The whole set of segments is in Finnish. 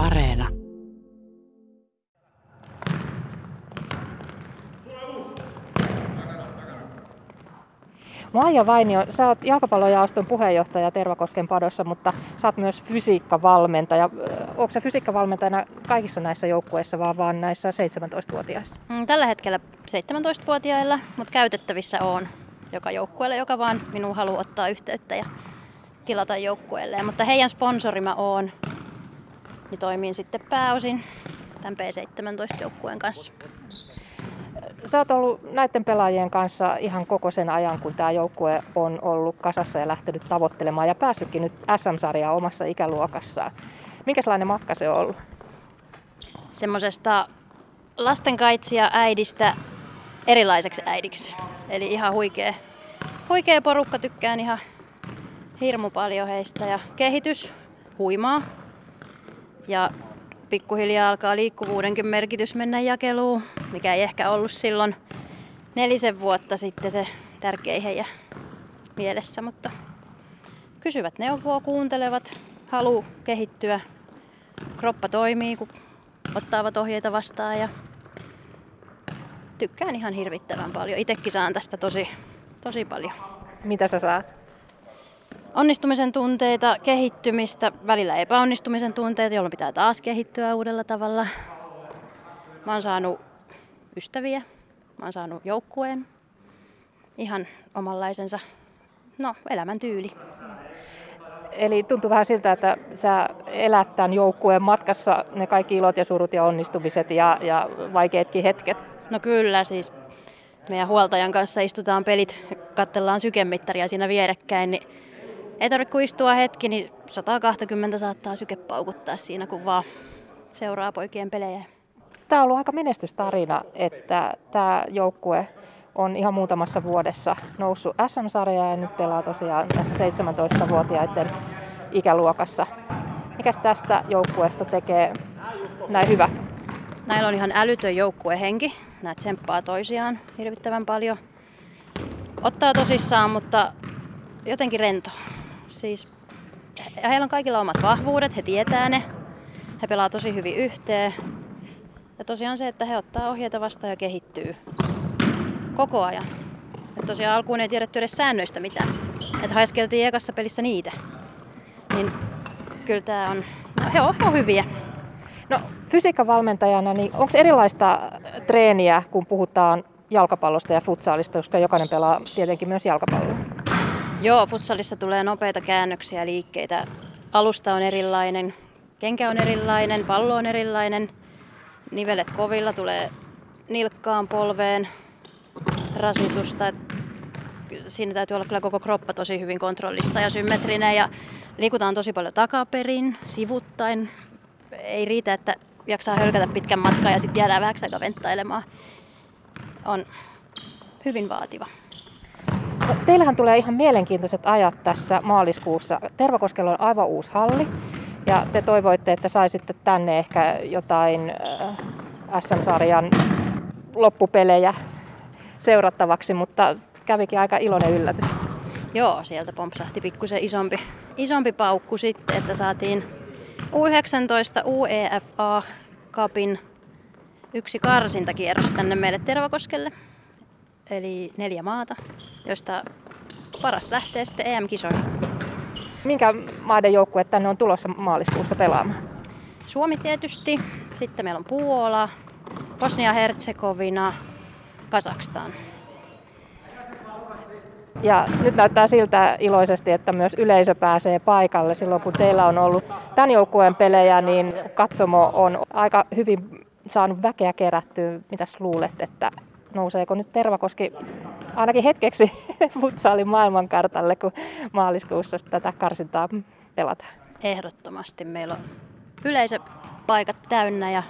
Areena. Maija Vainio, sä oot jalkapallojaoston puheenjohtaja Tervakosken padossa, mutta sä oot myös fysiikkavalmentaja. Onko sä fysiikkavalmentajana kaikissa näissä joukkueissa, vaan vaan näissä 17-vuotiaissa? Mm, tällä hetkellä 17-vuotiailla, mutta käytettävissä on joka joukkueelle, joka vaan minun haluaa ottaa yhteyttä ja tilata joukkueelle. Mutta heidän sponsori mä oon, niin toimin sitten pääosin tämän P17-joukkueen kanssa. Sä oot ollut näiden pelaajien kanssa ihan koko sen ajan, kun tämä joukkue on ollut kasassa ja lähtenyt tavoittelemaan ja päässytkin nyt SM-sarjaa omassa ikäluokassaan. Minkälainen matka se on ollut? Semmoisesta lastenkaitsia äidistä erilaiseksi äidiksi. Eli ihan huikea, huikea porukka, tykkään ihan hirmu paljon heistä ja kehitys huimaa. Ja pikkuhiljaa alkaa liikkuvuudenkin merkitys mennä jakeluun, mikä ei ehkä ollut silloin nelisen vuotta sitten se tärkein heidän mielessä, mutta kysyvät neuvoa, kuuntelevat, halu kehittyä. Kroppa toimii, kun ottaavat ohjeita vastaan ja tykkään ihan hirvittävän paljon. Itekin saan tästä tosi, tosi paljon. Mitä sä saat? Onnistumisen tunteita, kehittymistä, välillä epäonnistumisen tunteita, jolloin pitää taas kehittyä uudella tavalla. Mä oon saanut ystäviä, mä oon saanut joukkueen, ihan omanlaisensa no, elämäntyyli. Eli tuntuu vähän siltä, että sä elät tämän joukkueen matkassa ne kaikki ilot ja surut ja onnistumiset ja, ja vaikeatkin hetket. No kyllä, siis meidän huoltajan kanssa istutaan pelit, katsellaan sykemittaria siinä vierekkäin, niin ei tarvitse kuin istua hetki, niin 120 saattaa syke paukuttaa siinä, kun vaan seuraa poikien pelejä. Tämä on ollut aika menestystarina, että tämä joukkue on ihan muutamassa vuodessa noussut SM-sarjaan ja nyt pelaa tosiaan tässä 17-vuotiaiden ikäluokassa. Mikäs tästä joukkueesta tekee näin hyvä? Näillä on ihan älytön joukkuehenki. Nämä tsemppaa toisiaan hirvittävän paljon. Ottaa tosissaan, mutta jotenkin rento. Siis, heillä on kaikilla omat vahvuudet, he tietää ne. He pelaa tosi hyvin yhteen. Ja tosiaan se, että he ottaa ohjeita vastaan ja kehittyy koko ajan. Et tosiaan alkuun ei tiedetty edes säännöistä mitään. Että haiskeltiin ekassa pelissä niitä. Niin kyllä tää on, no, he on, he on hyviä. No fysiikkavalmentajana, niin onko erilaista treeniä, kun puhutaan jalkapallosta ja futsaalista, koska jokainen pelaa tietenkin myös jalkapalloa? Joo, futsalissa tulee nopeita käännöksiä liikkeitä. Alusta on erilainen, kenkä on erilainen, pallo on erilainen. Nivelet kovilla tulee nilkkaan, polveen rasitusta. Siinä täytyy olla kyllä koko kroppa tosi hyvin kontrollissa ja symmetrinen ja liikutaan tosi paljon takaperin, sivuttain. Ei riitä, että jaksaa hölkätä pitkän matkan ja sitten jäädään vähäksi aikaa venttailemaan. On hyvin vaativa. Teillähän tulee ihan mielenkiintoiset ajat tässä maaliskuussa. Tervakoskella on aivan uusi halli ja te toivoitte, että saisitte tänne ehkä jotain äh, SM-sarjan loppupelejä seurattavaksi, mutta kävikin aika iloinen yllätys. Joo, sieltä pompsahti pikkusen isompi, isompi paukku sitten, että saatiin U19 UEFA Cupin yksi karsintakierros tänne meille Tervakoskelle. Eli neljä maata, joista paras lähtee sitten EM-kisoihin. Minkä maiden joukkue tänne on tulossa maaliskuussa pelaamaan? Suomi tietysti, sitten meillä on Puola, Bosnia-Herzegovina, Kazakstan. Ja nyt näyttää siltä iloisesti, että myös yleisö pääsee paikalle. Silloin kun teillä on ollut tämän joukkueen pelejä, niin katsomo on aika hyvin saanut väkeä kerättyä. Mitäs luulet, että nouseeko nyt Tervakoski ainakin hetkeksi futsaalin maailmankartalle, kun maaliskuussa tätä karsintaa pelataan? Ehdottomasti. Meillä on yleisöpaikat täynnä ja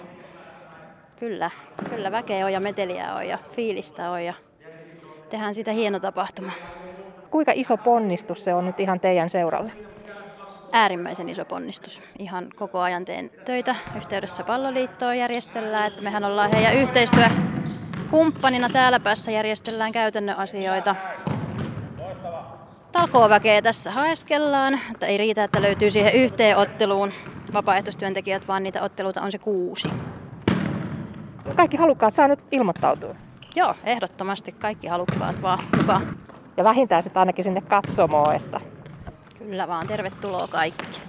kyllä, kyllä väkeä on ja meteliä on ja fiilistä on ja tehdään sitä hieno tapahtuma. Kuinka iso ponnistus se on nyt ihan teidän seuralle? Äärimmäisen iso ponnistus. Ihan koko ajan teen töitä. Yhteydessä palloliittoon järjestellään, että mehän ollaan heidän yhteistyökumppanina täällä päässä järjestellään käytännön asioita. Talkooväkeä tässä haeskellaan, että ei riitä, että löytyy siihen yhteenotteluun vapaaehtoistyöntekijät, vaan niitä otteluita on se kuusi. Kaikki halukkaat saa nyt ilmoittautua. Joo, ehdottomasti kaikki halukkaat vaan mukaan. Ja vähintään sitten ainakin sinne katsomoon, että Kyllä vaan, tervetuloa kaikki.